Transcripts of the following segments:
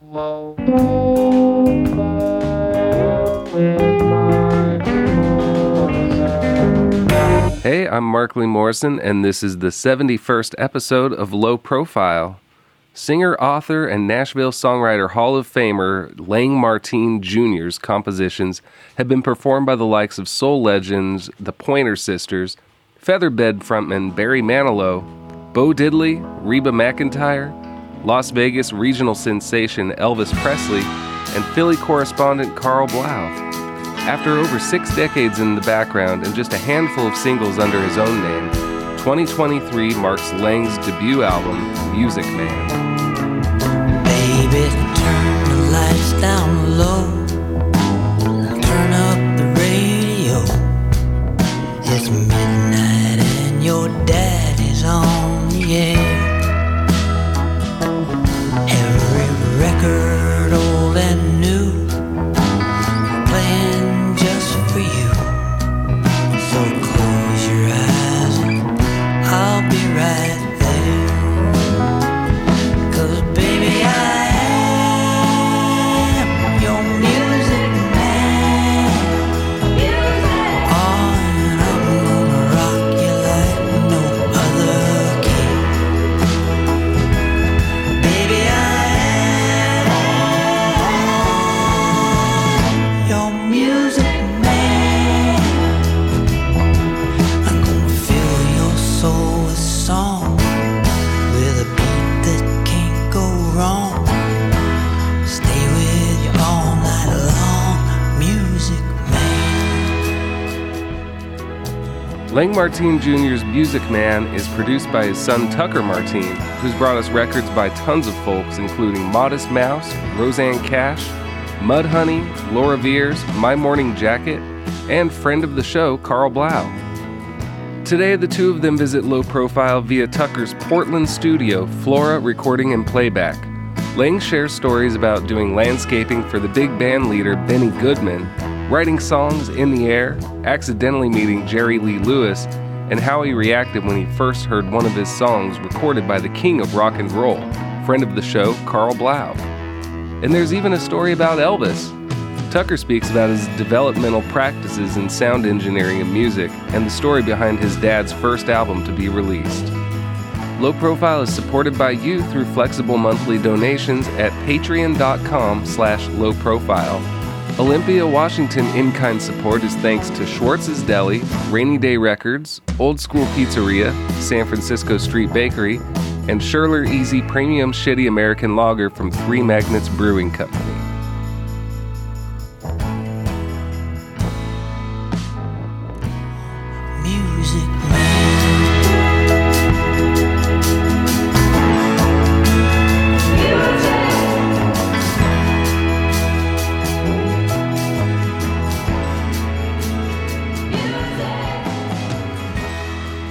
Hey, I'm Mark Lee Morrison, and this is the 71st episode of Low Profile. Singer, author, and Nashville Songwriter Hall of Famer Layng Martine Jr.'s compositions have been performed by the likes of soul legends the Pointer Sisters, Featherbed frontman Barry Manilow, Bo Diddley, Reba McEntire, Las Vegas regional sensation Elvis Presley, and Philly correspondent Karl Blau. After over six decades in the background and just a handful of singles under his own name, 2023 marks Layng's debut album, Music Man. Baby, turn the lights down low. Turn up the radio. It's midnight and your daddy's on the air. Layng Martine Jr.'s Music Man is produced by his son Tucker Martine, who's brought us records by tons of folks, including Modest Mouse, Roseanne Cash, Mudhoney, Laura Veirs, My Morning Jacket, and friend of the show, Karl Blau. Today, the two of them visit Low Profile via Tucker's Portland studio, Flora Recording and Playback. Layng shares stories about doing landscaping for the big band leader Benny Goodman, writing songs in the air, accidentally meeting Jerry Lee Lewis, and how he reacted when he first heard one of his songs recorded by the king of rock and roll, friend of the show, Karl Blau. And there's even a story about Elvis. Tucker speaks about his developmental practices in sound engineering and music, and the story behind his dad's first album to be released. Low Profile is supported by you through flexible monthly donations at patreon.com slash lowprofile. Olympia, Washington in-kind support is thanks to Schwartz's Deli, Rainy Day Records, Old School Pizzeria, San Francisco Street Bakery, and Sherler Easy Premium Shitty American Lager from Three Magnets Brewing Company.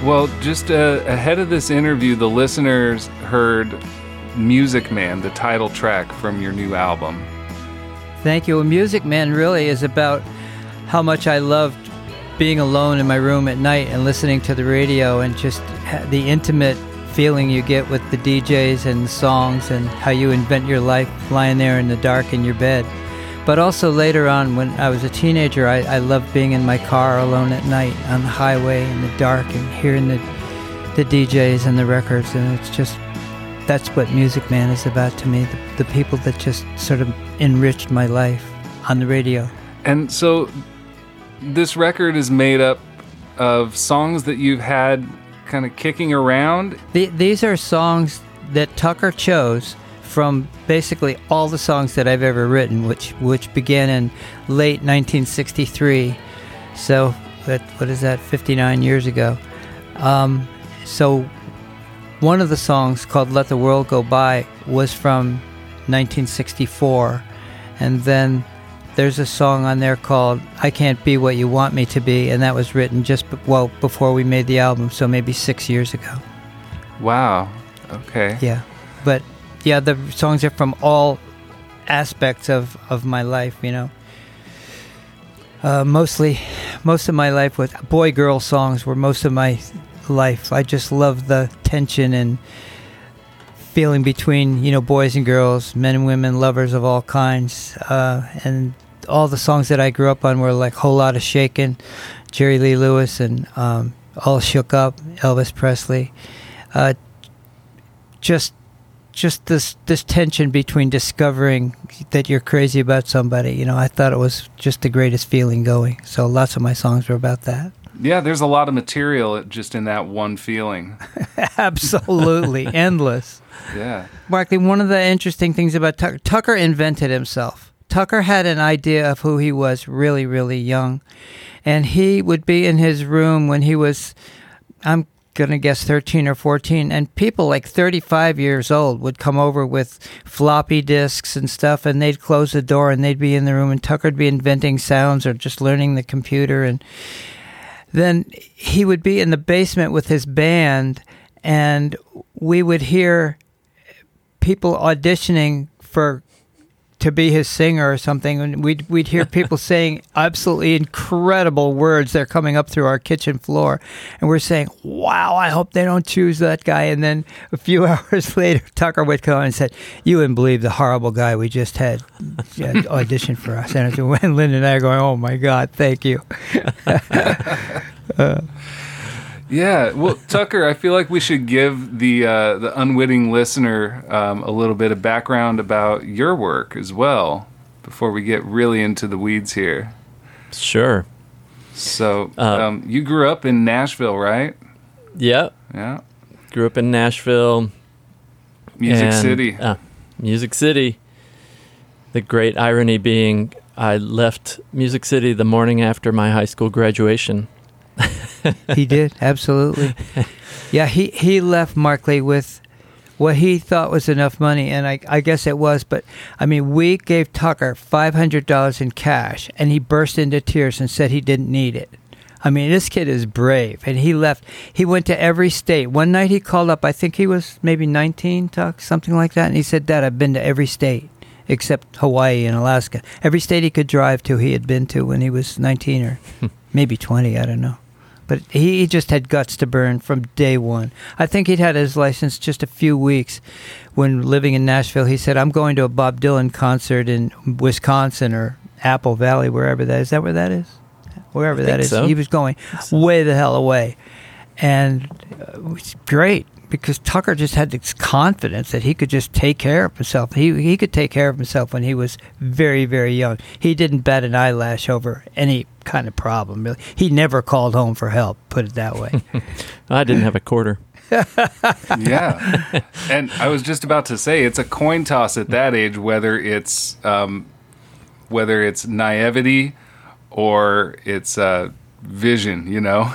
Well, just uh, ahead of this interview, the listeners heard Music Man, the title track from your new album. Thank you. Well, Music Man really is about how much I loved being alone in my room at night and listening to the radio and just the intimate feeling you get with the DJs and the songs and how you invent your life lying there in the dark in your bed. But also later on, when I was a teenager, I, I loved being in my car alone at night on the highway in the dark and hearing the, the DJs and the records. And it's just, that's what Music Man is about to me the, the people that just sort of enriched my life on the radio. And so this record is made up of songs that you've had kind of kicking around. The, these are songs that Tucker chose from basically all the songs that I've ever written, which which began in late 1963. So that what is that? 59 years ago. Um, so one of the songs called "Let the World Go By" was from 1964, and then there's a song on there called "I Can't Be What You Want Me to Be," and that was written just be- well before we made the album, so maybe six years ago. Wow. Okay. Yeah, but yeah, the songs are from all aspects of of my life. You know, uh, mostly, most of my life was boy girl songs were most of my life. I just love the tension and feeling between you know boys and girls, men and women, lovers of all kinds, uh, and all the songs that I grew up on were like whole lot of shaking, Jerry Lee Lewis, and um, all shook up, Elvis Presley. Uh, just just this this tension between discovering that you're crazy about somebody. You know, I thought it was just the greatest feeling going. So lots of my songs were about that. Yeah, there's a lot of material just in that one feeling. Absolutely endless. Yeah. Markley, one of the interesting things about Tucker, Tucker invented himself. Tucker had an idea of who he was really, really young. And he would be in his room when he was, I'm going to guess 13 or 14. And people like 35 years old would come over with floppy disks and stuff, and they'd close the door and they'd be in the room, and Tucker'd be inventing sounds or just learning the computer. And then he would be in the basement with his band, and we would hear people auditioning for to be his singer or something and we'd we'd hear people saying absolutely incredible words they're coming up through our kitchen floor. And we're saying wow I hope they don't choose that guy. And then a few hours later Tucker would come and said you wouldn't believe the horrible guy we just had audition for us. And when Lynn and I are going oh my god thank you. Uh, yeah, well, Tucker, I feel like we should give the uh, the unwitting listener um, a little bit of background about your work as well before we get really into the weeds here. Sure. So, uh, um, you grew up in Nashville, right? Yeah. Yeah. Grew up in Nashville. Music and, City. Uh, Music City. The great irony being, I left Music City the morning after my high school graduation he did absolutely. Yeah, he he left Markley with what he thought was enough money, and I, I guess it was. But I mean, we gave Tucker five hundred dollars in cash, and he burst into tears and said he didn't need it. I mean, this kid is brave, and he left. He went to every state. One night he called up. I think he was maybe nineteen, Tuck, something like that, and he said, "Dad, I've been to every state." Except Hawaii and Alaska. Every state he could drive to, he had been to when he was 19 or maybe 20, I don't know. But he, he just had guts to burn from day one. I think he'd had his license just a few weeks when living in Nashville. He said, I'm going to a Bob Dylan concert in Wisconsin or Alpine Valley, wherever that is. Is that where that is? Wherever that is. So. He was going way the hell away. And uh, it was great because Tucker just had this confidence that he could just take care of himself. He he could take care of himself when he was very very young. He didn't bat an eyelash over any kind of problem. Really, he never called home for help. Put it that way. I didn't have a quarter. yeah, and I was just about to say it's a coin toss at that age whether it's um, whether it's naivety or it's uh, vision. You know.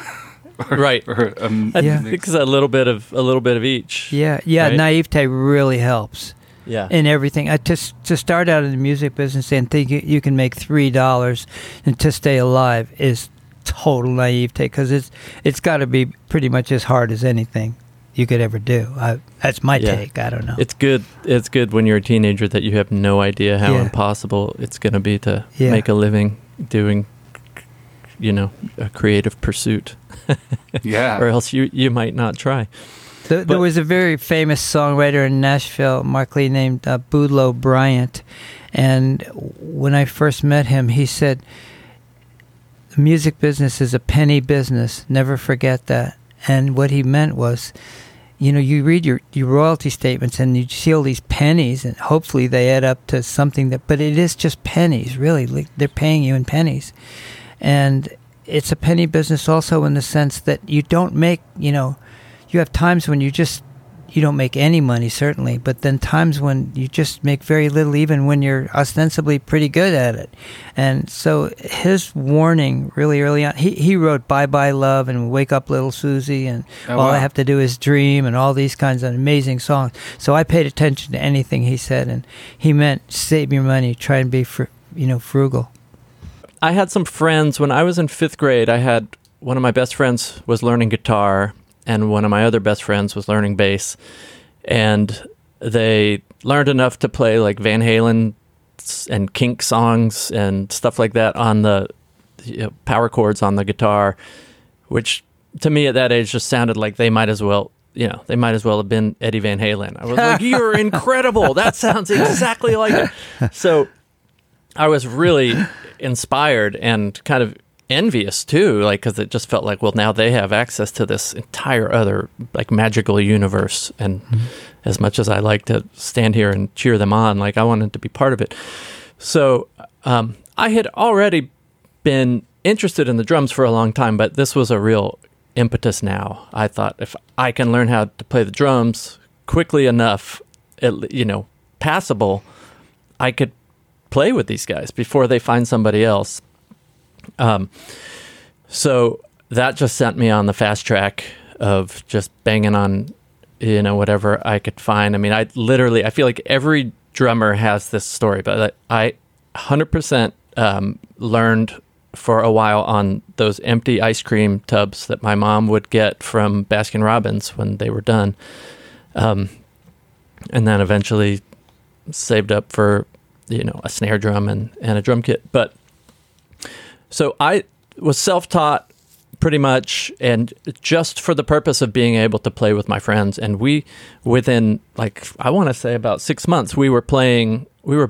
Or, right. Or, um, yeah. it's a little bit of a little bit of each. Yeah, yeah. Right? Naivete really helps yeah. in everything. I just to start out in the music business and think you can make three dollars and to stay alive is total naivete because it's it's got to be pretty much as hard as anything you could ever do. I, that's my yeah. take. I don't know. It's good. It's good when you're a teenager that you have no idea how yeah. impossible it's going to be to yeah. make a living doing, you know, a creative pursuit. yeah. Or else you you might not try. The, there was a very famous songwriter in Nashville, Markley, named uh, Boudleaux Bryant. And when I first met him, he said, The music business is a penny business. Never forget that. And what he meant was, you know, you read your, your royalty statements and you see all these pennies, and hopefully they add up to something that, but it is just pennies, really. They're paying you in pennies. And it's a penny business also in the sense that you don't make, you know, you have times when you just you don't make any money certainly but then times when you just make very little even when you're ostensibly pretty good at it. And so his warning really early on he, he wrote bye bye love and wake up little susie and oh, all wow. i have to do is dream and all these kinds of amazing songs. So i paid attention to anything he said and he meant save your money try and be fr- you know frugal i had some friends when i was in fifth grade i had one of my best friends was learning guitar and one of my other best friends was learning bass, and they learned enough to play like Van Halen and Kink songs and stuff like that on the you know, power chords on the guitar, which to me at that age just sounded like they might as well you know, they might as well have been Eddie Van Halen. I was like, "You're incredible! That sounds exactly like it." So I was really inspired and kind of envious too, like because it just felt like, well, now they have access to this entire other like magical universe, and as much as I like to stand here and cheer them on, like I wanted to be part of it. So um, I had already been interested in the drums for a long time, but this was a real impetus now. I thought if I can learn how to play the drums quickly enough, it, you know, passable, I could play with these guys before they find somebody else. Um, so that just sent me on the fast track of just banging on, you know, whatever I could find. I mean, I literally, I feel like every drummer has this story, but I 100% um, learned for a while on those empty ice cream tubs that my mom would get from Baskin Robbins when they were done. Um, and then eventually saved up for, you know, a snare drum and, and a drum kit. But so I was self taught pretty much and just for the purpose of being able to play with my friends. And we, within like, I want to say about six months, we were playing, we were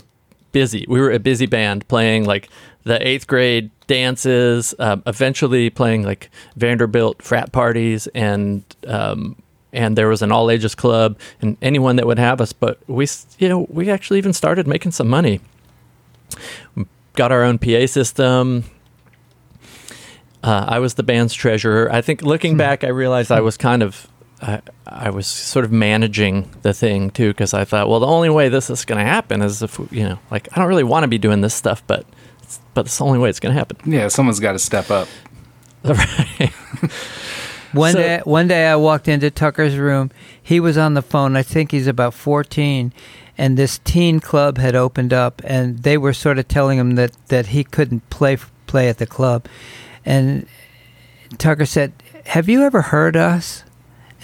busy. We were a busy band playing like the eighth grade dances, um, eventually playing like Vanderbilt frat parties and, um, and there was an all ages club and anyone that would have us. But we, you know, we actually even started making some money. Got our own PA system. Uh, I was the band's treasurer. I think looking back, I realized I was kind of, I, I was sort of managing the thing too, because I thought, well, the only way this is going to happen is if, you know, like I don't really want to be doing this stuff, but, but it's the only way it's going to happen. Yeah, someone's got to step up. right. One So- day, one day I walked into Tucker's room. He was on the phone. I think he's about 14, and this teen club had opened up, and they were sort of telling him that that he couldn't play play at the club. And Tucker said, "Have you ever heard us?"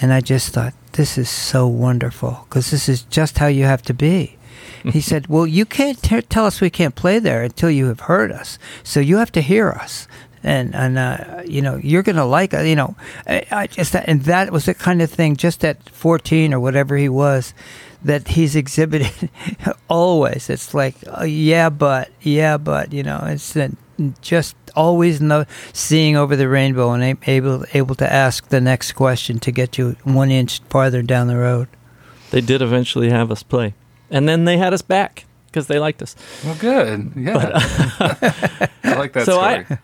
And I just thought, "This is so wonderful because this is just how you have to be." he said, "Well, you can't t- tell us we can't play there until you have heard us. So you have to hear us." And and uh, you know you're gonna like it. You know, I, I just and that was the kind of thing. Just at 14 or whatever he was, that he's exhibited always. It's like uh, yeah, but yeah, but you know, it's uh, just always no seeing over the rainbow and able able to ask the next question to get you one inch farther down the road. They did eventually have us play. And then they had us back because they liked us. Well, good. Yeah. but I like that So story. I-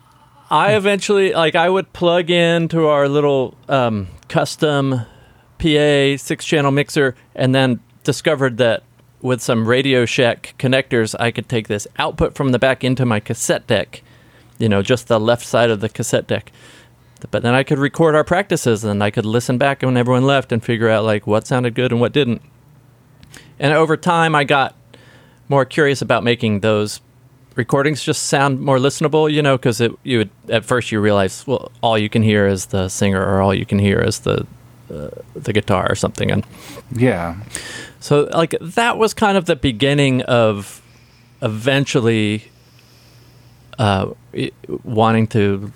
I eventually like I would plug into our little um, custom PA six channel mixer, and then discovered that with some Radio Shack connectors, I could take this output from the back into my cassette deck. You know, just the left side of the cassette deck. But then I could record our practices, and I could listen back when everyone left and figure out like what sounded good and what didn't. And over time, I got more curious about making those recordings just sound more listenable, you know, because you would at first you realize, well, all you can hear is the singer, or all you can hear is the uh, the guitar or something, and yeah. so like that was kind of the beginning of eventually uh, wanting to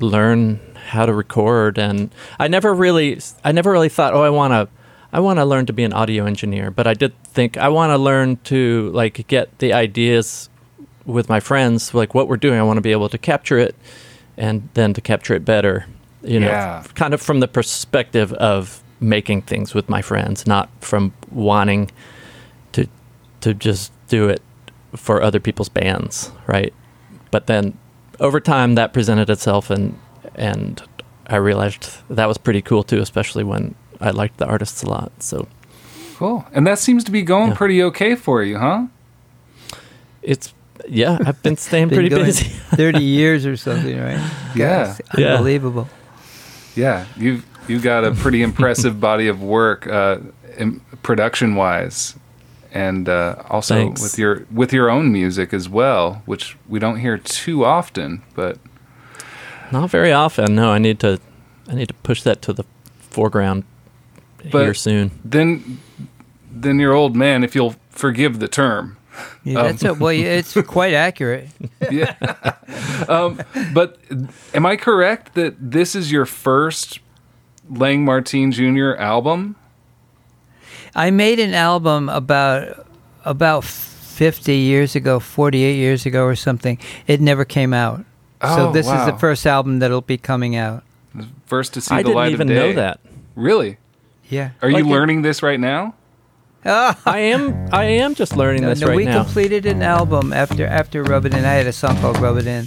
learn how to record, and I never really, I never really thought, oh, I want to. I want to learn to be an audio engineer, but I did think I want to learn to like get the ideas with my friends, like what we're doing. I want to be able to capture it, and then to capture it better. You know, Yeah. kind of from the perspective of making things with my friends, not from wanting to to just do it for other people's bands, right? But then over time that presented itself and and I realized that was pretty cool too, especially when I liked the artists a lot. So Cool. And that seems to be going Yeah. pretty okay for you, huh? it's yeah, I've been staying Been pretty busy. 30 years or something, right? Yeah. It's Yeah. unbelievable. Yeah. You've you've got a pretty impressive body of work, uh, production wise, and uh, also Thanks. with your with your own music as well, which we don't hear too often. But Not very often. No, I need to I need to push that to the foreground But- here soon. then then your old man, if you'll forgive the term, Yeah, that's a, well, yeah, it's quite accurate. yeah. um, but am I correct that this is your first Layng Martine Jr. album? I made an album about about 50 years ago, 48 years ago or something. It never came out. Oh, so this is the first album that'll be coming out. First to see I the didn't even know that. Really? Yeah. Are Like you it- learning this right now? Ah, I am. I am just learning no, this no, right we now. completed an album after after Rub It In. I had a song called Rub It In.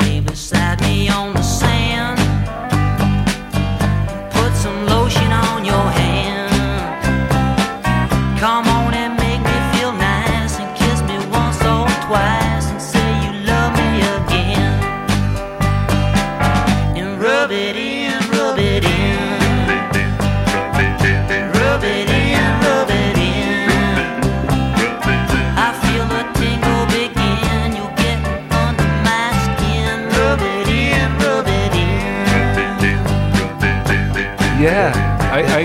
Lay beside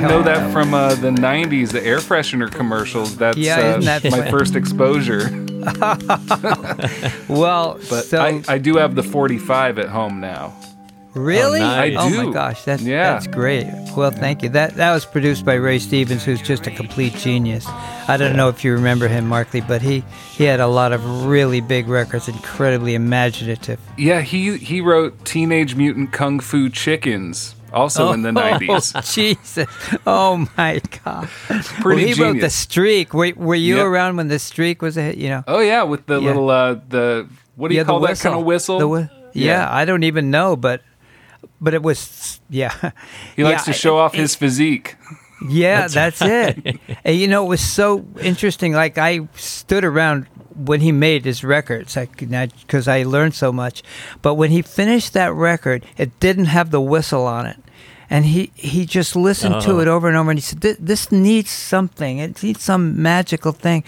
I, know that from uh, the 90s, the air freshener commercials. That's Yeah, uh, isn't that my fun? first exposure. Well, But so I, I do have the 45 at home now. really, Oh, nice. I oh my gosh, that's Yeah. that's great. Well, thank you. That that was produced by Ray Stevens, who's just a complete genius. I don't know if you remember him, Markley, but he he had a lot of really big records, incredibly imaginative. Yeah, he, he wrote Teenage Mutant Kung Fu Chickens, also in the 90s. Oh, Jesus. Oh my God. Pretty well, he wrote the streak. Were, were you Yep. around when the streak was a hit? You know. Oh, yeah, with the Yeah. little, uh, the, what do you yeah, call that kind of whistle? The whi- yeah. I don't even know, but but it was yeah. He likes Yeah, to show it- off it- his physique. Yeah, that's, it. And you know, it was so interesting. Like I stood around when he made his records, because I learned so much. But when he finished that record, it didn't have the whistle on it. And he, he just listened to Oh. it over and over, and he said, "This- "This needs something. It needs some magical thing."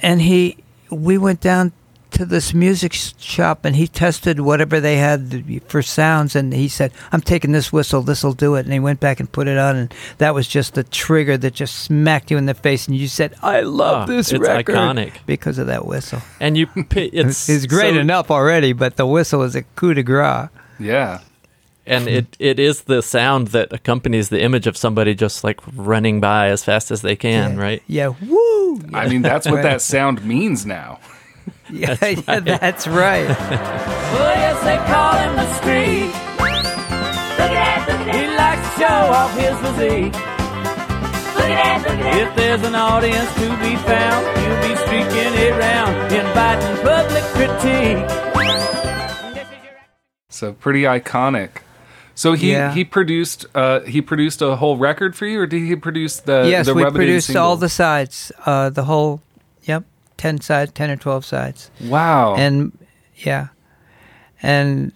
And he, we went down to this music shop, and he tested whatever they had for sounds, and he said, "I'm taking this whistle. This will do it." And he went back and put it on, and that was just the trigger that just smacked you in the face, and you said, "I love Ah, this it's record iconic. because of that whistle." and you, it's It's great so- enough already, but the whistle is a coup de grace. Yeah. And hmm. it, it is the sound that accompanies the image of somebody just like running by as fast as they can, yeah. right? Yeah, woo! I mean, that's what Right. that sound means now. Yeah, yeah, that's right. Oh, yes, they call him the street. Look at that, look at that. He likes to show off his physique. Look at that, look at that. If there's an audience to be found, he'll be streaking it round, inviting public critique. So pretty iconic. So he Yeah. he produced uh he produced a whole record for you, or did he produce the yes, the we Rub It In produced all the sides, uh, the whole, yep, 10 sides, 10 or 12 sides. Wow. And yeah. And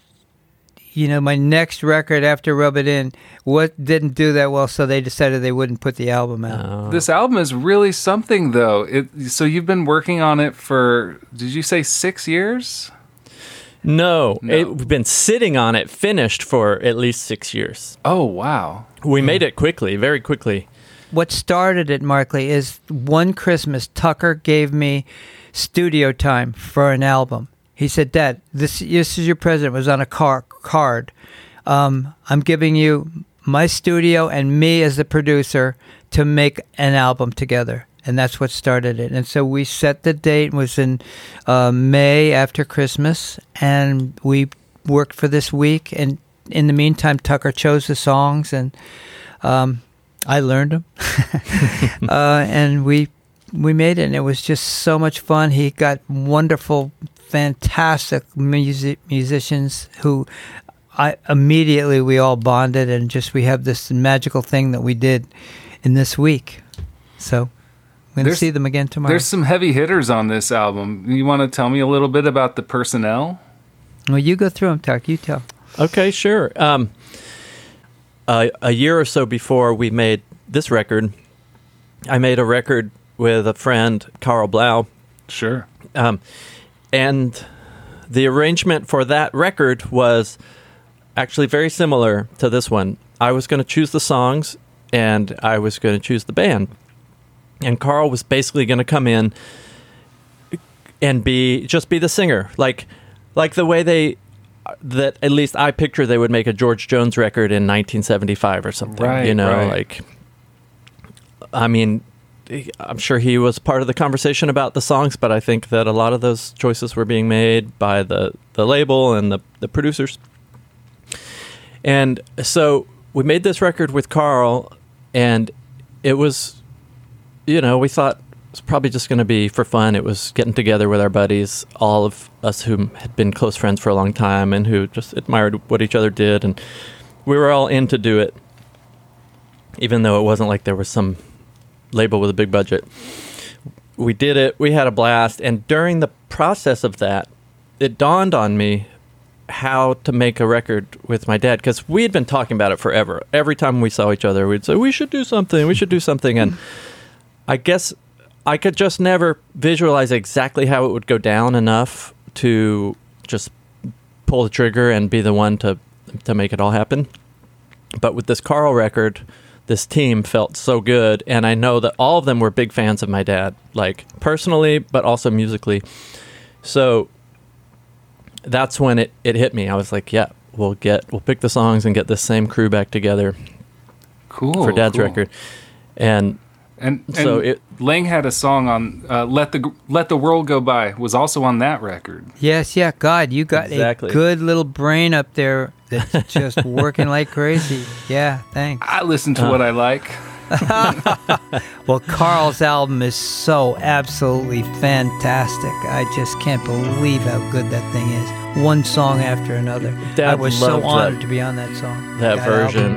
you know, my next record after Rub It In, what didn't do that well, so they decided they wouldn't put the album out. Uh, this album is really something, though. It so you've been working on it for did you say six years? No, No. It, we've been sitting on it finished for at least six years. Oh wow. We made it quickly, very quickly. what started it, Markley, is one Christmas Tucker gave me studio time for an album. He said, "Dad, this this is your present." It was on a car card. Um, I'm giving you my studio and me as the producer to make an album together, and that's what started it. And so we set the date. It was in uh, May after Christmas, and we worked for this week. And in the meantime, Tucker chose the songs and. Um, I learned them, uh, and we we made it. And it was just so much fun. He got wonderful, fantastic music musicians who I immediately we all bonded, and just we have this magical thing that we did in this week. So going to There's- see them again tomorrow. There's some heavy hitters on this album. You want to tell me a little bit about the personnel? well, you go through them, Tuck. You tell. Okay, sure. Um, a, a year or so before we made this record, I made a record with a friend, Karl Blau, Sure. um, and the arrangement for that record was actually very similar to this one. I was going to choose the songs, and I was going to choose the band, and Karl was basically going to come in and be just be the singer, like like the way they that at least I picture they would make a George Jones record in 1975 or something. Right, you know, right. like I mean, I'm sure he was part of the conversation about the songs, but I think that a lot of those choices were being made by the the label and the the producers. And so we made this record with Karl, and it was, you know, we thought it was probably just going to be for fun. It was getting together with our buddies, all of us who had been close friends for a long time and who just admired what each other did, and we were all in to do it, even though it wasn't like there was some label with a big budget. We did it. We had a blast, and during the process of that, it dawned on me how to make a record with my dad because we had been talking about it forever. Every time we saw each other, we'd say, "We should do something. We should do something." And I guess I could just never visualize exactly how it would go down enough to just pull the trigger and be the one to to make it all happen. But with this Karl record, this team felt so good, and I know that all of them were big fans of my dad, like personally, but also musically. So that's when it, it hit me. I was like, yeah, we'll get we'll pick the songs and get this same crew back together Cool. for Dad's cool. record. And And, and So it- Layng had a song on uh, "Let the Let the World Go By" was also on that record. Yes, yeah, God, you got Exactly. a good little brain up there that's just working like crazy. Yeah, thanks. I listen Uh. to what I like. Well, Karl's album is so absolutely fantastic. I just can't believe how good that thing is. One song after another. Dad I was so honored that- to be on that song. that album.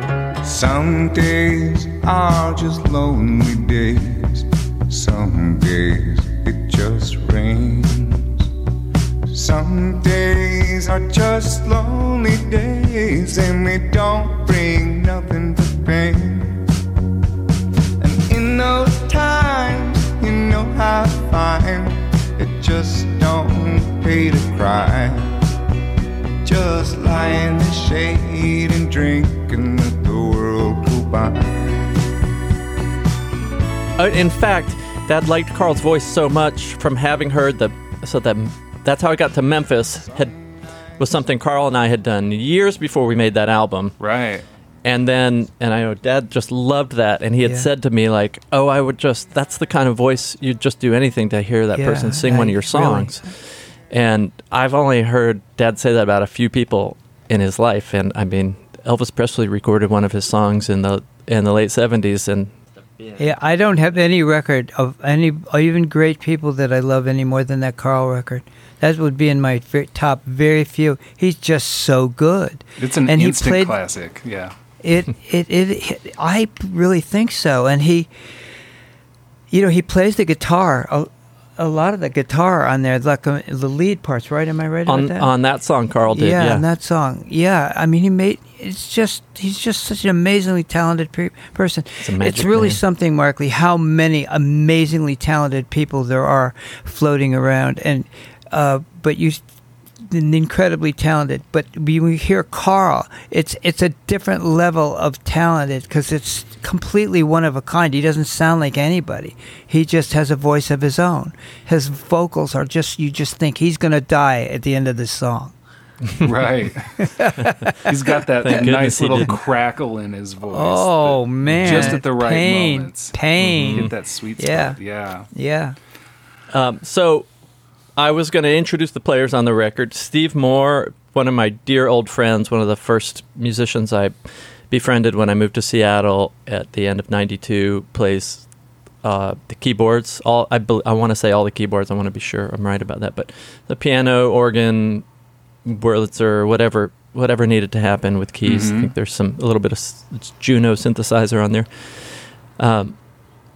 version. Some days are just lonely days. Some days it just rains. Some days are just lonely days and they don't bring nothing but pain. And in times, you know how to find it just don't pay to cry. Just lie in the shade and drink and let the world go by. Uh, in fact, Dad liked Karl's voice so much from having heard the so that that's how I got to Memphis. Had was something Karl and I had done years before we made that album. Right. And then, and I know Dad just loved that, and he had Yeah. said to me like, "Oh, I would just that's the kind of voice you'd just do anything to hear that Yeah, person sing one of your really. songs." And I've only heard Dad say that about a few people in his life, and I mean, Elvis Presley recorded one of his songs in the in the late '70s, and Yeah, I don't have any record of any or even great people that I love any more than that Karl record. That would be in my top very few. He's just so good. It's an And he instant played- classic. Yeah. It, it it I really think so. And he, you know, he plays the guitar. A, a lot of the guitar on there, like uh, the lead parts, right? Am I right on that? on that song Karl did, yeah, yeah. on that song. Yeah, I mean, he made. It's just he's just such an amazingly talented pe- person. It's a magic really man. something, Markley, how many amazingly talented people there are floating around, and uh, but you. Incredibly talented, but when we hear Karl, it's it's a different level of talented because it's completely one of a kind. He doesn't sound like anybody. He just has a voice of his own. His vocals are just you just think he's gonna die at the end of this song. Right. He's got that, that nice little didn't. crackle in his voice. Oh man! Just at the right pain, moments. Pain. Hit that sweet Yeah. Yeah. Yeah. Um, so I was going to introduce the players on the record. Steve Moore, one of my dear old friends, one of the first musicians I befriended when I moved to Seattle at the end of '92, plays uh, the keyboards. All I, bel I want to say all the keyboards. I want to be sure I'm right about that. But the piano, organ, Wurlitzer, whatever whatever needed to happen with keys. I Mhm. think there's some a little bit of Juno synthesizer on there. Um,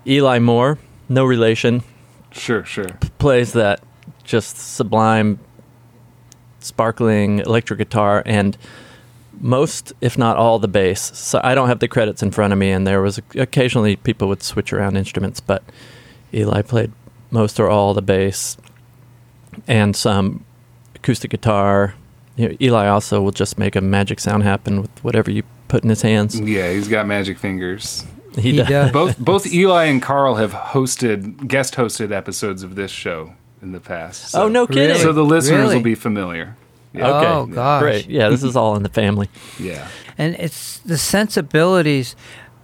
Eli Moore, no relation Sure, sure. plays that just sublime, sparkling electric guitar and most, if not all, the bass. So I don't have the credits in front of me, and there was occasionally people would switch around instruments, but Eli played most or all the bass and some acoustic guitar. You know, Eli also will just make a magic sound happen with whatever you put in his hands. Yeah, he's got magic fingers. He, He does. does. Both both Eli and Karl have hosted guest hosted episodes of this show in the past. Oh, so- Oh no kidding! So the listeners Really? will be familiar. Oh, okay. Oh, gosh. Great. Yeah, this is all in the family. Yeah. and it's the sensibilities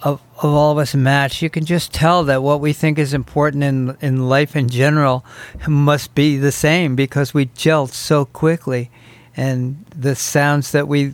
of, of all of us match. You can just tell that what we think is important in in life in general must be the same because we gelled so quickly, and the sounds that we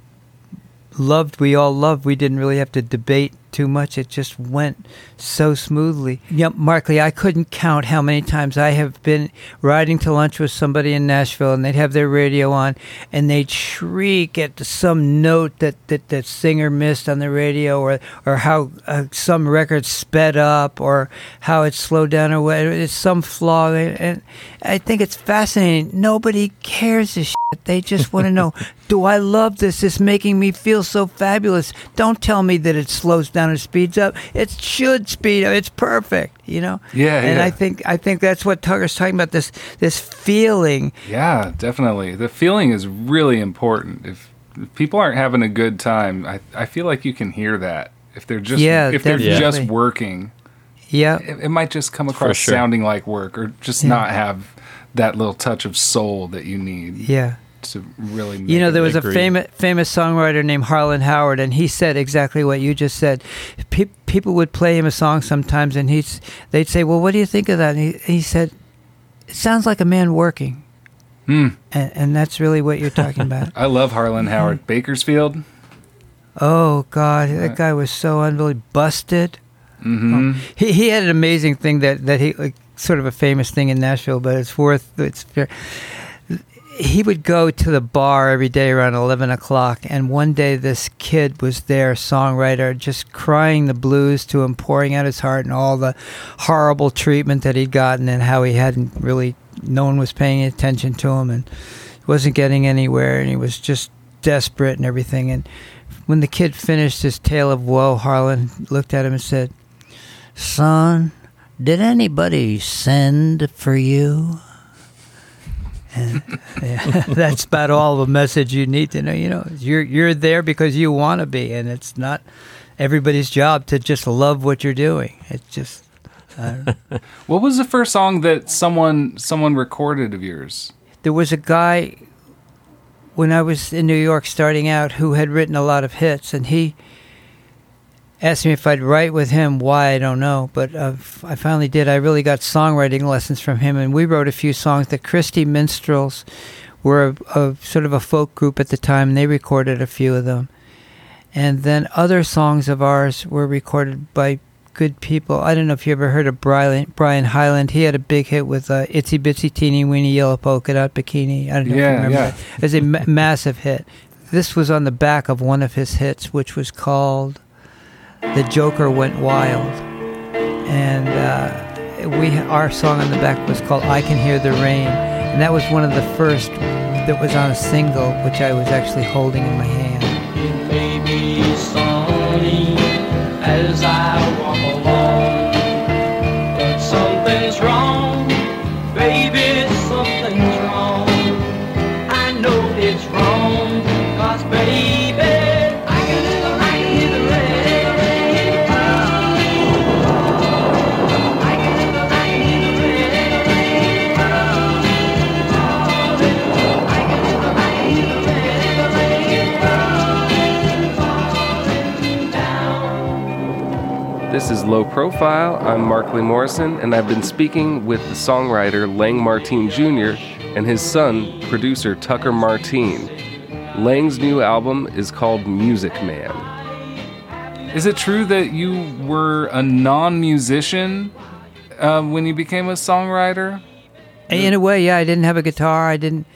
loved, we all loved. We didn't really have to debate too much. It just went so smoothly. Yep, Markley, I couldn't count how many times I have been riding to lunch with somebody in Nashville and they'd have their radio on and they'd shriek at some note that that, that singer missed on the radio or or how uh, some record sped up or how it slowed down or whatever. It's some flaw. And I think it's fascinating. Nobody cares this shit. They just want to know, do I love this? It's making me feel so fabulous. Don't tell me that it slows down or speeds up. It should speed up. It's perfect, you know? Yeah, And yeah. I think I think that's what Tucker's talking about, this this feeling. Yeah, definitely. The feeling is really important. If, if people aren't having a good time, I, I feel like you can hear that. If they're just Yeah, if they're just working, Yeah. it, it might just come across sure. sounding like work or just Yeah. not have that little touch of soul that you need Yeah. To really You know, there was a famous famous songwriter named Harlan Howard, and he said exactly what you just said. Pe- people would play him a song sometimes, and he's they'd say, "Well, what do you think of that?" And he, he said, "It sounds like a man working," Hmm. and, and that's really what you're talking about. I love Harlan Howard. Bakersfield. oh God, that guy was so unbelievable, busted. mm-hmm. He he had an amazing thing that that he like sort of a famous thing in Nashville, but it's worth it's. fair. He would go to the bar every day around eleven o'clock, and one day this kid was there, songwriter, just crying the blues to him, pouring out his heart and all the horrible treatment that he'd gotten, and how he hadn't really, no one was paying attention to him, and wasn't getting anywhere, and he was just desperate and everything. And when the kid finished his tale of woe, Harlan looked at him and said. Son, did anybody send for you? And yeah, that's about all the message you need to know. You know, you're you're there because you want to be, and it's not everybody's job to just love what you're doing. It's just I. Uh, what was the first song that someone someone recorded of yours? there was a guy when I was in New York starting out who had written a lot of hits, and he asked me if I'd write with him. Why I don't know, but uh, I finally did. I really got songwriting lessons from him, and we wrote a few songs. The Christy Minstrels were a, a sort of a folk group at the time, and they recorded a few of them. And then other songs of ours were recorded by good people. I don't know if you ever heard of Brian, Brian Hyland. He had a big hit with uh, Itsy Bitsy Teeny Weeny Yellow Polka Dot Bikini. I don't know if Yeah, you remember yeah. that. It was a ma- massive hit. This was on the back of one of his hits, which was called "The Joker Went Wild," and uh, we our song on the back was called "I Can Hear the Rain," and that was one of the first that was on a single, which I was actually holding in my hand. Is Low Profile. I'm Markley Morrison, and I've been speaking with the songwriter Layng Martine Jr. and his son, producer Tucker Martine. Layng's new album is called Music Man. Is it true that you were a non-musician uh, when you became a songwriter? In a way, yeah, I didn't have a guitar. I didn't.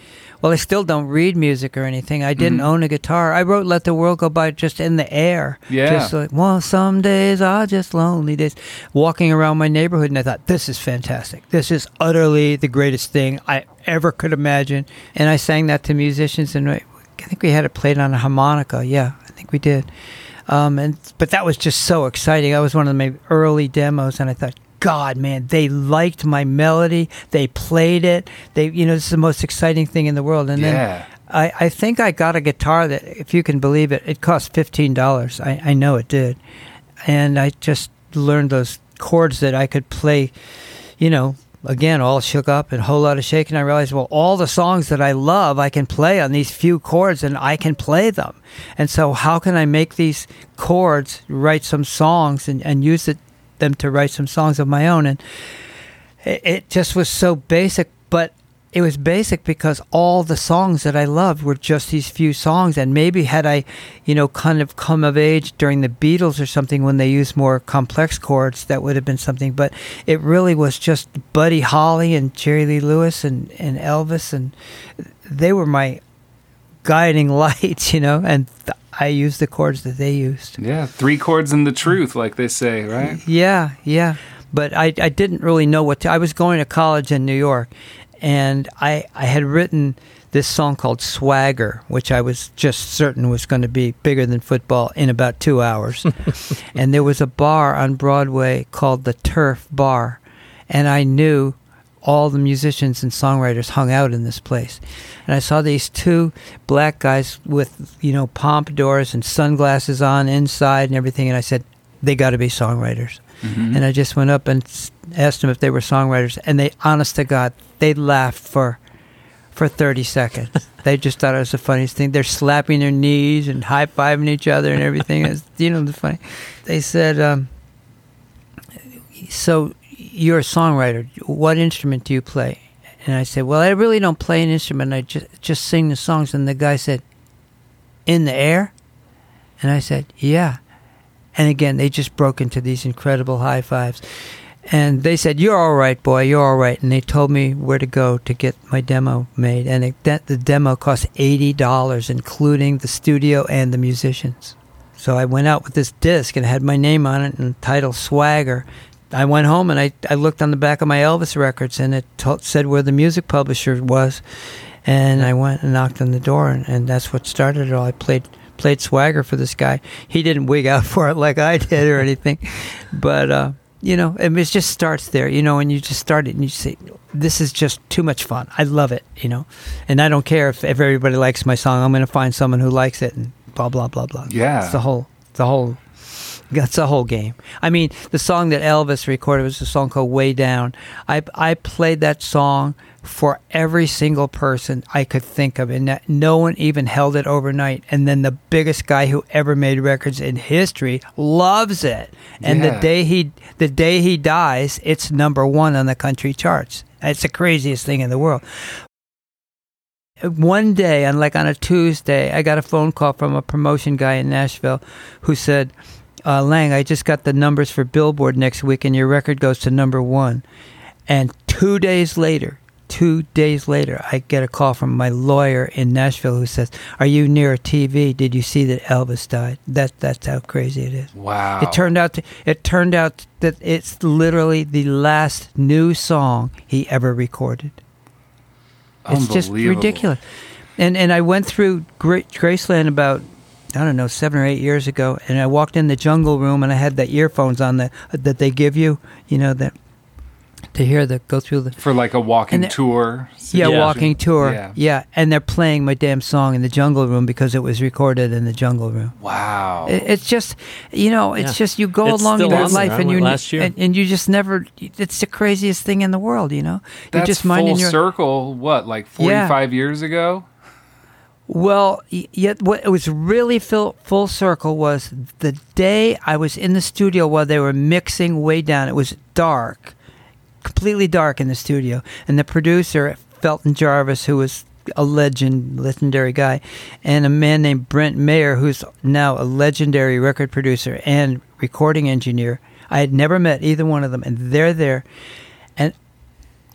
Well, I still don't read music or anything. I didn't own a guitar. I wrote "Let the World Go By" just in the air. Yeah. Just like, well, some days are just lonely days. Walking around my neighborhood, and I thought, this is fantastic. This is utterly the greatest thing I ever could imagine. And I sang that to musicians, and I I think we had it played on a harmonica. Yeah, I think we did. Um, and but that was just so exciting. That was one of my early demos, and I thought, God, man, they liked my melody. They played it. They, you know, this is the most exciting thing in the world. And Yeah. then I, I think I got a guitar that, if you can believe it, it cost fifteen dollars. I, I know it did, and I just learned those chords that I could play, you know, again all shook up and a whole lot of shaking. I realized, well, all the songs that I love, I can play on these few chords, and I can play them. And so, how can I make these chords write some songs and, and use it them to write some songs of my own? And it, it just was so basic, but it was basic because all the songs that I loved were just these few songs. And maybe had I, you know, kind of come of age during the Beatles or something when they used more complex chords, that would have been something. But it really was just Buddy Holly and Jerry Lee Lewis and, and Elvis. And they were my guiding lights, you know, and th- I used the chords that they used. Yeah, three chords and the truth, like they say, right? Yeah, yeah. But I, I didn't really know what to. I was going to college in New York, and I, I had written this song called Swagger, which I was just certain was going to be bigger than football in about two hours. and there was a bar on Broadway called the Turf Bar, and I knew all the musicians and songwriters hung out in this place. And I saw these two black guys with, you know, pompadours and sunglasses on inside and everything, and I said, they got to be songwriters. Mm-hmm. And I just went up and asked them if they were songwriters, and they, honest to God, they laughed for for 30 seconds. they just thought it was the funniest thing. They're slapping their knees and high fiving each other and everything. It's, you know, the funny. They said, um, "So you're a songwriter. What instrument do you play?" And I said, "Well, I really don't play an instrument. I just just sing the songs." And the guy said, "In the air?" And I said, "Yeah." And again, they just broke into these incredible high fives. And they said, "You're all right, boy. You're all right." And they told me where to go to get my demo made. And it, that the demo cost eighty dollars, including the studio and the musicians. So I went out with this disc and had my name on it and title Swagger. I went home and I, I looked on the back of my Elvis records and it to- said where the music publisher was. And I went and knocked on the door and, and that's what started it all. I played played Swagger for this guy. He didn't wig out for it like I did or anything, but uh, you know, it, it just starts there. You know, and you just start it and you say, "This is just too much fun. I love it." You know, and I don't care if, if everybody likes my song. I'm going to find someone who likes it and blah blah blah blah. Yeah. it's the whole the whole. That's the whole game. I mean, the song that Elvis recorded was a song called "Way Down." I I played that song for every single person I could think of, and that no one even held it overnight. And then the biggest guy who ever made records in history loves it. And Yeah. the day he the day he dies, it's number one on the country charts. It's the craziest thing in the world. One day, on like on a Tuesday, I got a phone call from a promotion guy in Nashville who said, uh, "Layng, I just got the numbers for Billboard next week, and your record goes to number one." And two days later, two days later, I get a call from my lawyer in Nashville who says, "Are you near a TV? Did you see that Elvis died?" That that's how crazy it is. Wow. It turned out to, it turned out that it's literally the last new song he ever recorded. It's just ridiculous. And and I went through Gra- Graceland about I don't know seven or eight years ago, and I walked in the jungle room and I had the earphones on the that they give you, you know that to hear the go through the For like a walking And tour. yeah, Yeah. walking tour Yeah. yeah. and they're playing my damn song in the jungle room because it was recorded in the jungle room. Wow. It- It's just, you know, it's Yeah. just you go It's along in your on there. life and you last year. And, and you just never. It's the craziest thing in the world, you know. You're just minding full your. circle. What, like Yeah. 45 years ago? Well, yet what it was really full, full circle was the day I was in the studio while they were mixing way down. It was dark, completely dark in the studio, and the producer Felton Jarvis, who was a legend, legendary guy, and a man named Brent Maher, who's now a legendary record producer and recording engineer. I had never met either one of them, and they're there, and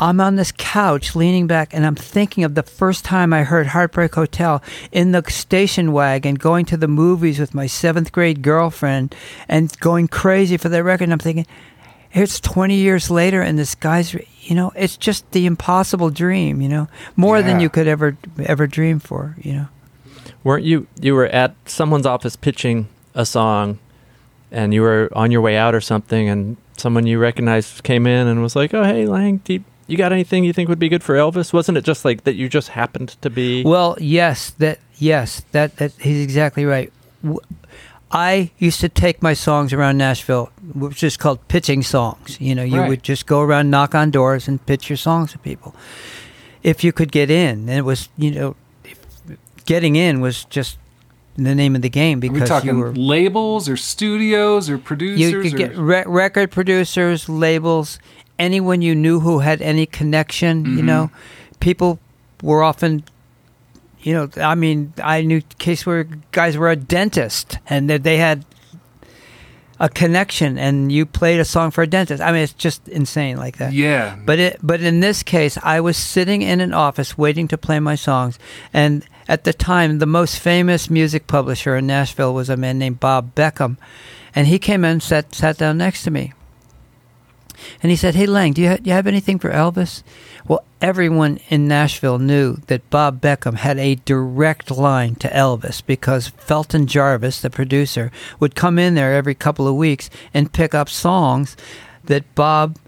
I'm on this couch leaning back and I'm thinking of the first time I heard Heartbreak Hotel in the station wagon going to the movies with my seventh grade girlfriend and going crazy for that record. And I'm thinking, it's 20 years later and this guy's, you know, it's just the impossible dream, you know, more than you could ever, ever dream for, you know. Weren't you? You were at someone's office pitching a song, and you were on your way out or something, and someone you recognized came in and was like, "Oh, hey, Layng, do you, you got anything you think would be good for Elvis?" Wasn't it just like that? You just happened to be. Well, yes, that yes, that that he's exactly right. W- I used to take my songs around Nashville, which is called pitching songs. You know, you Right. would just go around, knock on doors, and pitch your songs to people. If you could get in, and it was, you know, getting in was just the name of the game Are we because talking you were labels or studios or producers? you could or- get re- record producers, labels, anyone you knew who had any connection. You Mhm. know, people were often, you know, I mean, I knew case where guys were a dentist and that they had a connection, and you played a song for a dentist. I mean, it's just insane like that. yeah. But it, but in this case, I was sitting in an office waiting to play my songs, and at the time, the most famous music publisher in Nashville was a man named Bob Beckham, and he came in and sat sat down next to me, and he said, "Hey Layng, do you, ha- do you have anything for Elvis?" Well, everyone in Nashville knew that Bob Beckham had a direct line to Elvis because Felton Jarvis, the producer, would come in there every couple of weeks and pick up songs that Bob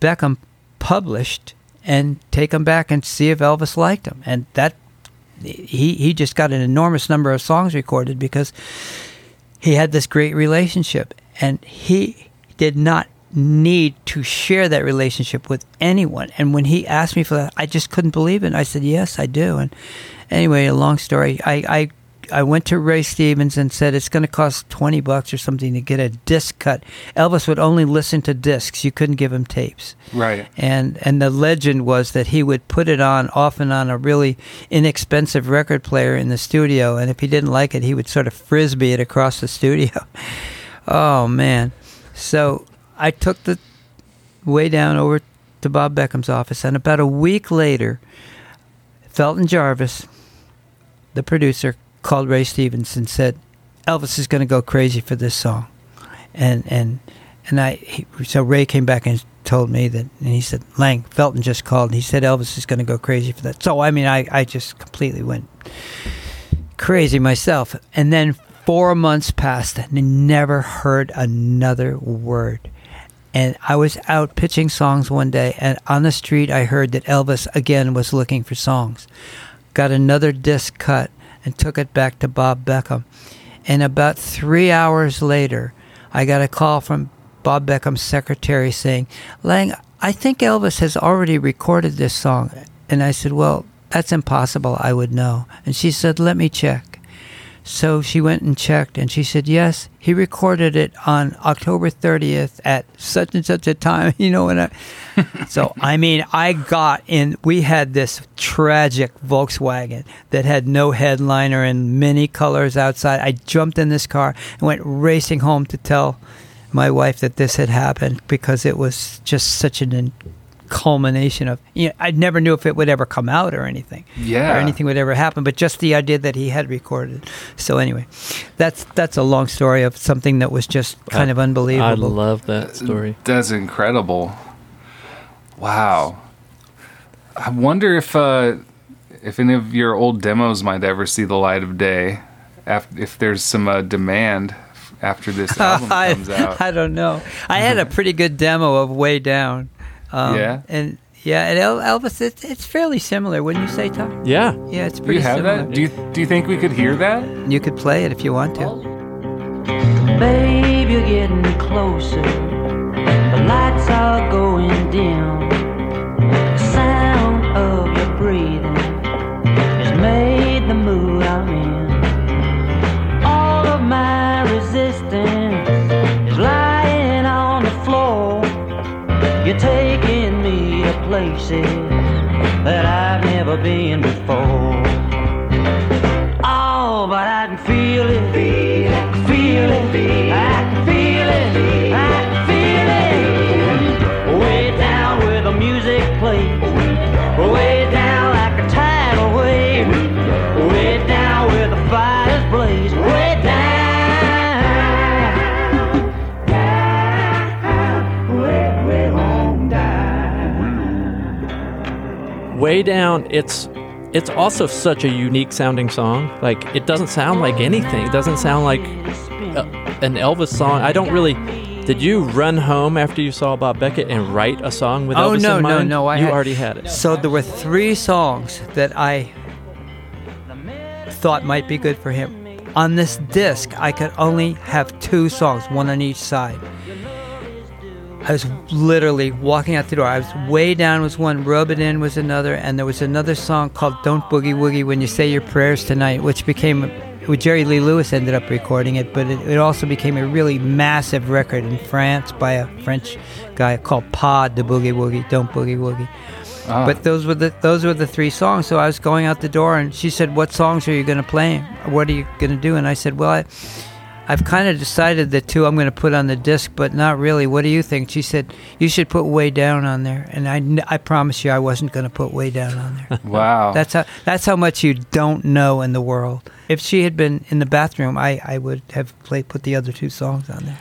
Beckham published and take them back and see if Elvis liked them. And that he he just got an enormous number of songs recorded because he had this great relationship and he did not need to share that relationship with anyone. And when he asked me for that, I just couldn't believe it. And I said, "Yes, I do." And anyway, a long story. I I I went to Ray Stevens and said it's going to cost 20 bucks or something to get a disc cut. Elvis would only listen to discs. You couldn't give him tapes. right. And and the legend was that he would put it on often on a really inexpensive record player in the studio and if he didn't like it he would sort of frisbee it across the studio. oh man. So I took the way down over to Bob Beckham's office and about a week later Felton Jarvis the producer called Ray Stevens and said Elvis is going to go crazy for this song. And and and I he, so Ray came back and told me that and he said Layng Felton just called and he said Elvis is going to go crazy for that. So I mean I I just completely went crazy myself. And then 4 months passed and never heard another word. And I was out pitching songs one day, and on the street, I heard that Elvis again was looking for songs. Got another disc cut and took it back to Bob Beckham. And about three hours later, I got a call from Bob Beckham's secretary saying, Layng, I think Elvis has already recorded this song. And I said, Well, that's impossible. I would know. And she said, Let me check. So she went and checked, and she said, "Yes, he recorded it on October 30th at such and such a time." You know, and I, so I mean, I got in. We had this tragic Volkswagen that had no headliner and many colors outside. I jumped in this car and went racing home to tell my wife that this had happened because it was just such an culmination of you know, I never knew if it would ever come out or anything Yeah. or anything would ever happen but just the idea that he had recorded so anyway that's that's a long story of something that was just kind of unbelievable. I love that story. That's incredible. Wow. I wonder if uh, if any of your old demos might ever see the light of day. Af- if there's some uh, demand after this album comes I, out. I don't know I had a pretty good demo of way down um, Yeah? and yeah and El- Elvis it's, it's fairly similar wouldn't you say Tom Yeah. yeah it's Do pretty you have similar that? Do you do you think we could hear that? you could play it if you want to Babe, you're getting closer. Been before. Down. Way down. It's it's also such a unique sounding song. Like it doesn't sound like anything. It doesn't sound like uh, an Elvis song. I don't really. Did you run home after you saw Bob Beckham and write a song with Oh, Elvis no, in no, mind? no, I you had- already had it. So there were three songs that I thought might be good for him. On this disc, I could only have two songs, one on each side. I was literally walking out the door. I was way down was one, Rub It In was another, and there was another song called Don't Boogie Woogie When You Say Your Prayers Tonight, which became, well, Jerry Lee Lewis ended up recording it, but it, it also became a really massive record in France by a French guy called Pod, the Boogie Woogie, Don't Boogie Woogie. Ah. But those were the those were the three songs. So I was going out the door, and she said, "What songs are you going to play? What are you going to do?" And I said, "Well, I, I've kind of decided the two I'm going to put on the disc, but not really. What do you think?" She said, "You should put Way Down on there." And I, I promise you, I wasn't going to put Way Down on there. Wow. that's how that's how much you don't know in the world. If she had been in the bathroom, I, I would have played put the other two songs on there.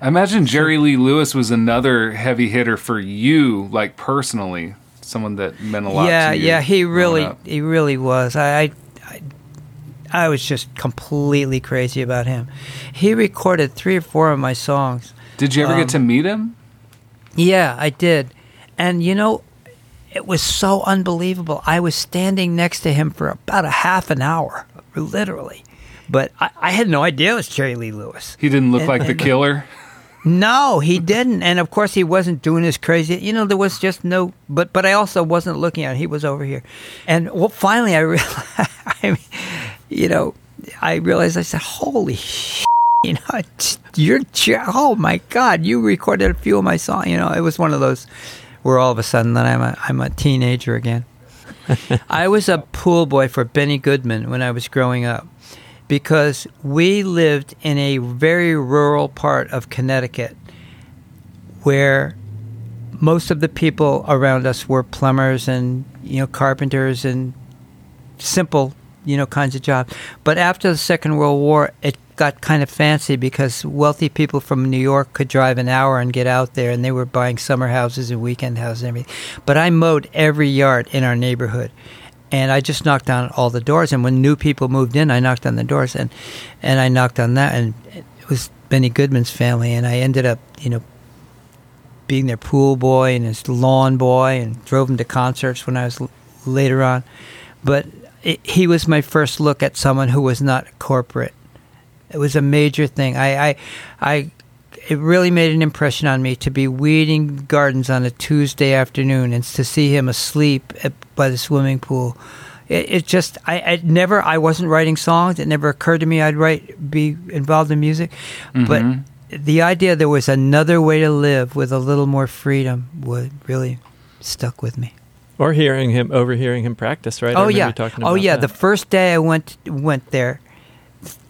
I imagine Jerry Lee Lewis was another heavy hitter for you, like personally, someone that meant a lot yeah, to you. yeah, he really, he really was. I, I, I, was just completely crazy about him. He recorded three or four of my songs. Did you ever um, get to meet him? Yeah, I did, and you know, it was so unbelievable. I was standing next to him for about a half an hour, literally, but I, I had no idea it was Jerry Lee Lewis. He didn't look and- like the killer. No, he didn't, and of course he wasn't doing his crazy. You know, there was just no. But but I also wasn't looking at. Him. He was over here, and well, finally I realized. I mean, you know, I realized. I said, "Holy, shit, you know, you're. Oh my God, you recorded a few of my songs. You know, it was one of those where all of a sudden then I'm a I'm a teenager again. I was a pool boy for Benny Goodman when I was growing up because we lived in a very rural part of Connecticut where most of the people around us were plumbers and you know carpenters and simple you know kinds of jobs but after the second world war it got kind of fancy because wealthy people from New York could drive an hour and get out there and they were buying summer houses and weekend houses and everything but I mowed every yard in our neighborhood and I just knocked on all the doors. And when new people moved in, I knocked on the doors, and and I knocked on that, and it was Benny Goodman's family, and I ended up, you know, being their pool boy and his lawn boy, and drove him to concerts when I was l- later on. But it, he was my first look at someone who was not corporate. It was a major thing. I, I, I it really made an impression on me to be weeding gardens on a Tuesday afternoon and to see him asleep at, by the swimming pool. It, it just, I, I never, I wasn't writing songs. It never occurred to me I'd write, be involved in music. But mm-hmm. the idea there was another way to live with a little more freedom would really stuck with me. Or hearing him, overhearing him practice, right? Oh yeah. Oh yeah. that. The first day I went went there,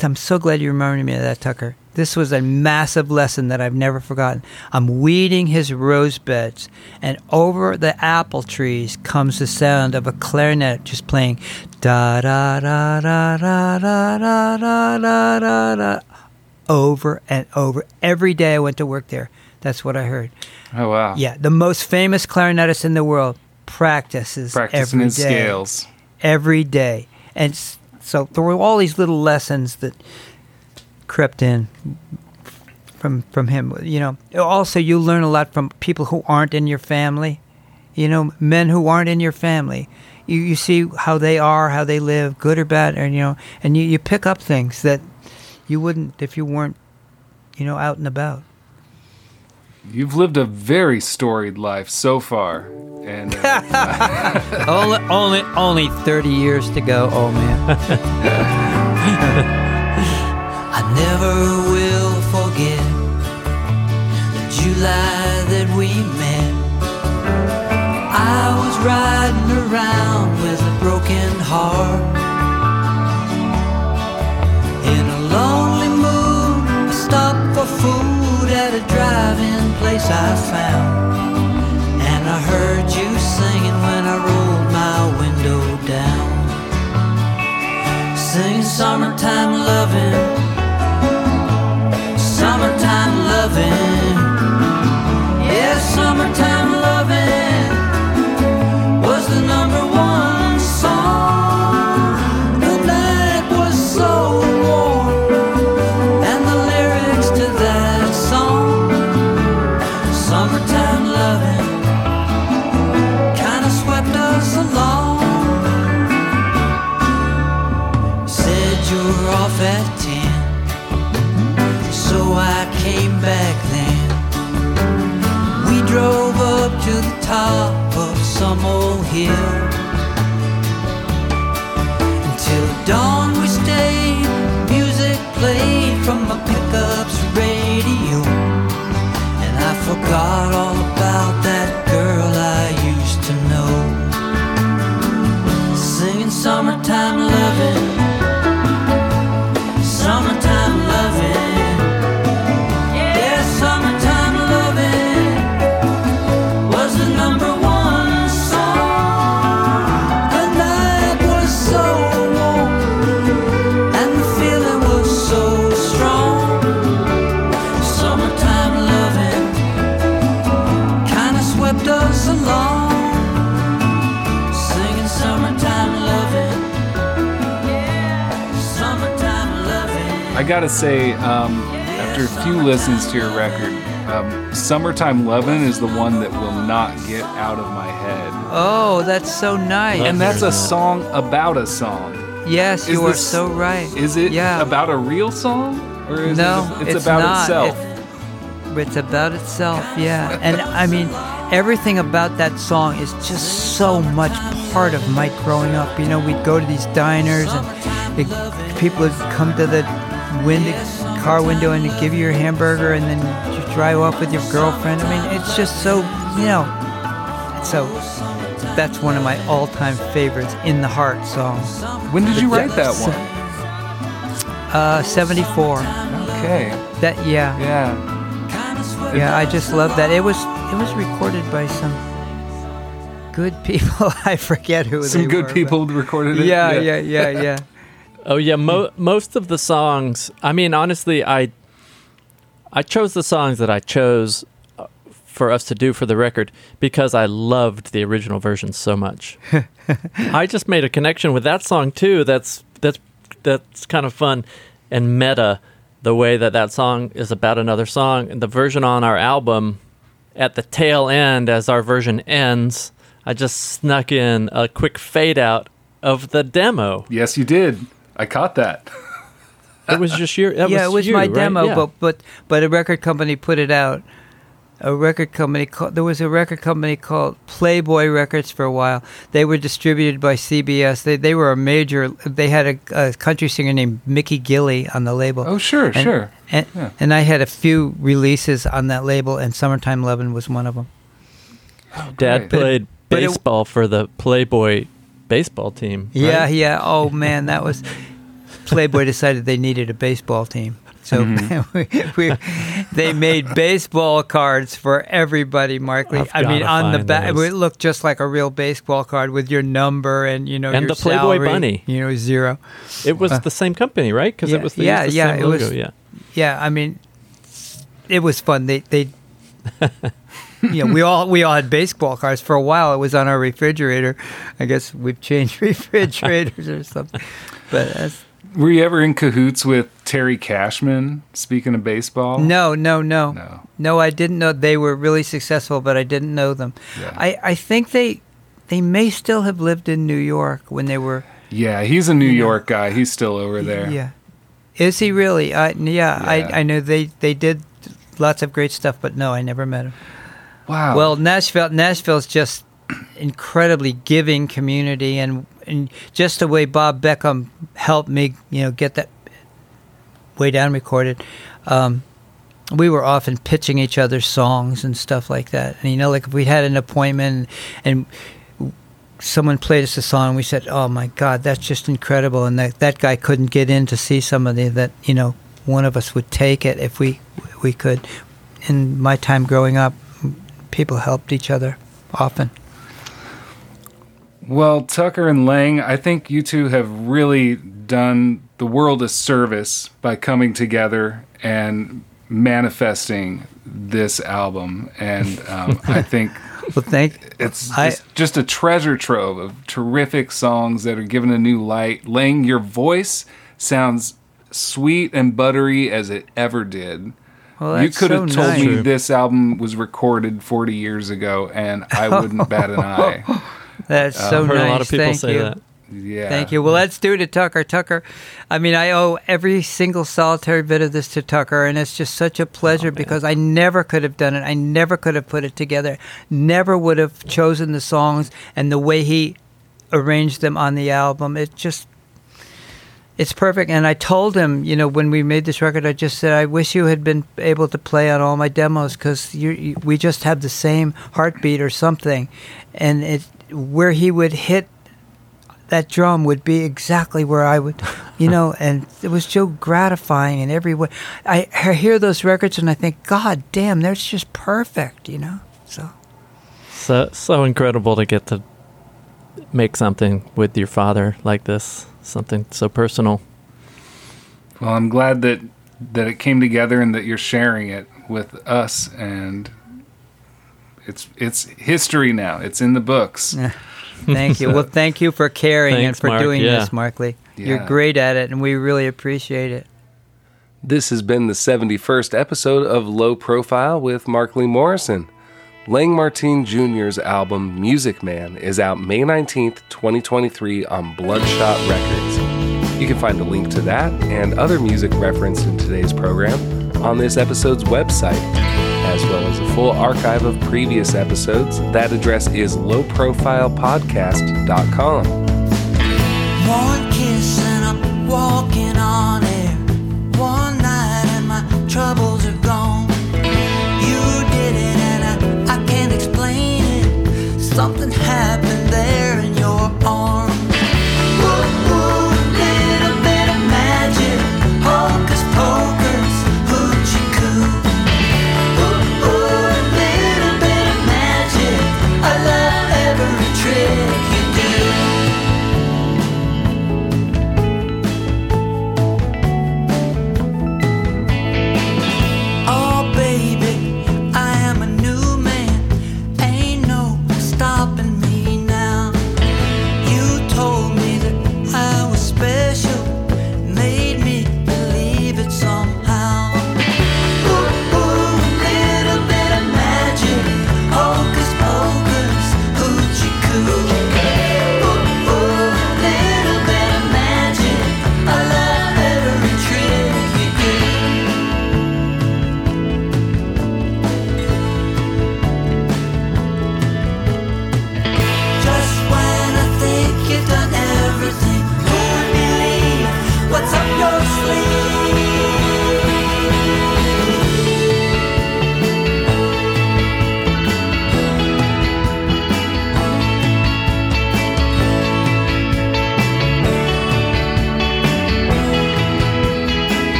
I'm so glad you reminded me of that, Tucker. This was a massive lesson that I've never forgotten. I'm weeding his rose beds, and over the apple trees comes the sound of a clarinet just playing da da da da da da da da da da da over and over. Every day I went to work there. That's what I heard. Oh wow. Yeah, the most famous clarinetist in the world practices Practicing every day scales. every day. And so there were all these little lessons that crept in from from him. You know, also you learn a lot from people who aren't in your family. You know, men who aren't in your family. You you see how they are, how they live, good or bad, and you know, and you, you pick up things that you wouldn't if you weren't, you know, out and about. You've lived a very storied life so far, and uh, only only only thirty years to go. Oh man. I never will forget the July that we met. I was riding around with a broken heart. A drive-in place I found. And I heard you singing when I rolled my window down Singing summertime loving, summertime loving. got all gotta say, um, after a few listens to your record, um, "Summertime Lovin'" is the one that will not get out of my head, Oh, that's so nice. Love and that's a that. song about a song. yes, Is you are this- so right. Is it Yeah. about a real song, or is no, it, it's, about not. itself? It- it's about itself, yeah. And I mean, everything about that song is just so much part of Mike growing up. You know, we'd go to these diners and the people would come to the window, car window and give you your hamburger and then you drive off with your girlfriend. I mean, it's just so, you know, so that's one of my all-time favorites, In the Heart song. when did you write that one? Uh, 74. Okay, That, yeah. yeah. Yeah, I just love that. It was it was recorded by some good people. I forget who Some good were, but- people recorded it. Yeah, yeah, yeah, yeah. Oh yeah, mo- most of the songs. I mean, honestly, I I chose the songs that I chose uh, for us to do for the record because I loved the original version so much. I just made a connection with that song too. That's that's that's kind of fun and meta. The way that that song is about another song, and the version on our album at the tail end, as our version ends, I just snuck in a quick fade out of the demo. Yes, you did. I caught that. It was just your. That yeah, it was you, my right? demo, Yeah. but but but a record company put it out. A record company called there was a record company called Playboy Records for a while. They were distributed by CBS. They they were a major. They had a, a country singer named Mickey Gilley on the label. Oh, sure, and, sure. And, Yeah. and I had a few releases on that label, and "Summertime Lovin'" was one of them. Dad played but it- baseball for the Playboy baseball team. Yeah, right? yeah. Oh man, that was Playboy decided they needed a baseball team. So Mm-hmm. we, we, they made baseball cards for everybody, Markley. I've I mean, on the back, it looked just like a real baseball card with your number and you know And your the Playboy salary, bunny. You know, zero. It was the same company, right? Because Uh, yeah, it was the, yeah, the yeah, same it was- logo. yeah. Yeah, I mean, it was fun. They they. you know, we all we all had baseball cards for a while. It was on our refrigerator. I guess we've changed refrigerators or something. But that's, Were you ever in cahoots with Terry Cashman? Speaking of baseball, No, no, no, No. no. I didn't know they were really successful, but I didn't know them. Yeah. I, I think they they may still have lived in New York when they were. Yeah, he's a New York guy. He's still over there. Yeah, is he really? I yeah, Yeah. I I know they they did lots of great stuff, but no, I never met him. Wow. Well, Nashville Nashville's just incredibly giving community, and and just the way Bob Beckham helped me, you know, get that way down recorded. Um, we were often pitching each other songs and stuff like that. And you know, like if we had an appointment and someone played us a song, we said, "Oh my God, that's just incredible!" And that that guy couldn't get in to see somebody that you know one of us would take it if we we could. In my time growing up, people helped each other often. Well, Tucker and Layng, I think you two have really done the world a service by coming together and manifesting this album. And um, I think Well, thank. it's I- just, just a treasure trove of terrific songs that are given a new light. Layng, your voice sounds sweet and buttery as it ever did. Well, you could have so told nice. me this album was recorded 40 years ago, and I wouldn't bat an eye. That's uh, so I've heard nice. a lot of people Thank say you. that. Yeah. Thank you. Well, let's do it to Tucker. Tucker, I mean, I owe every single solitary bit of this to Tucker, and it's just such a pleasure oh, because I never could have done it. I never could have put it together. Never would have chosen the songs and the way he arranged them on the album. It just, It's perfect. And I told him, you know, when we made this record, I just said, I wish you had been able to play on all my demos because we just have the same heartbeat or something. And it, where he would hit that drum would be exactly where I would, you know, and it was so gratifying in every way. I, I hear those records and I think, God damn, that's just perfect, you know? So. So so incredible to get to make something with your father like this, something so personal. Well, I'm glad that that it came together and that you're sharing it with us and it's it's history now. It's in the books. Thank you. Well, thank you for caring and for Mark. doing Yeah. this, Markley. You're great at it, and we really appreciate it. This has been the 71st episode of Low Profile with Mark Lee Morrison. Layng Martine Jr.'s album Music Man is out May 19th, 2023 on Bloodshot Records. You can find a link to that and other music referenced in today's program on this episode's website, as well as a full archive of previous episodes. That address is lowprofilepodcast.com. One kiss and I'm walking on air. One night and my troubles Something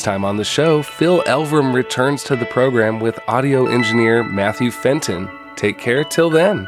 Next time on the show, Phil Elverum returns to the program with audio engineer Matthew Fenton. Take care till then.